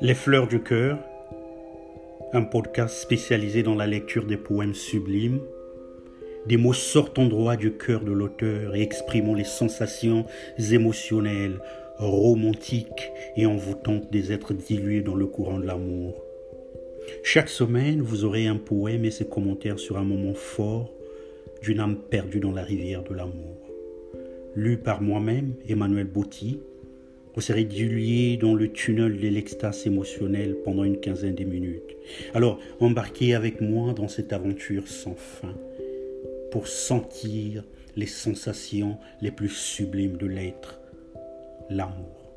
Les fleurs du cœur, un podcast spécialisé dans la lecture des poèmes sublimes. Des mots sortent en droit du cœur de l'auteur et expriment les sensations émotionnelles, romantiques et envoûtantes des êtres dilués dans le courant de l'amour. Chaque semaine, vous aurez un poème et ses commentaires sur un moment fort d'une âme perdue dans la rivière de l'amour. Lu par moi-même, Emmanuel Botti, vous serez dilué dans le tunnel de l'extase émotionnelle pendant une quinzaine de minutes. Alors, embarquez avec moi dans cette aventure sans fin pour sentir les sensations les plus sublimes de l'être, l'amour.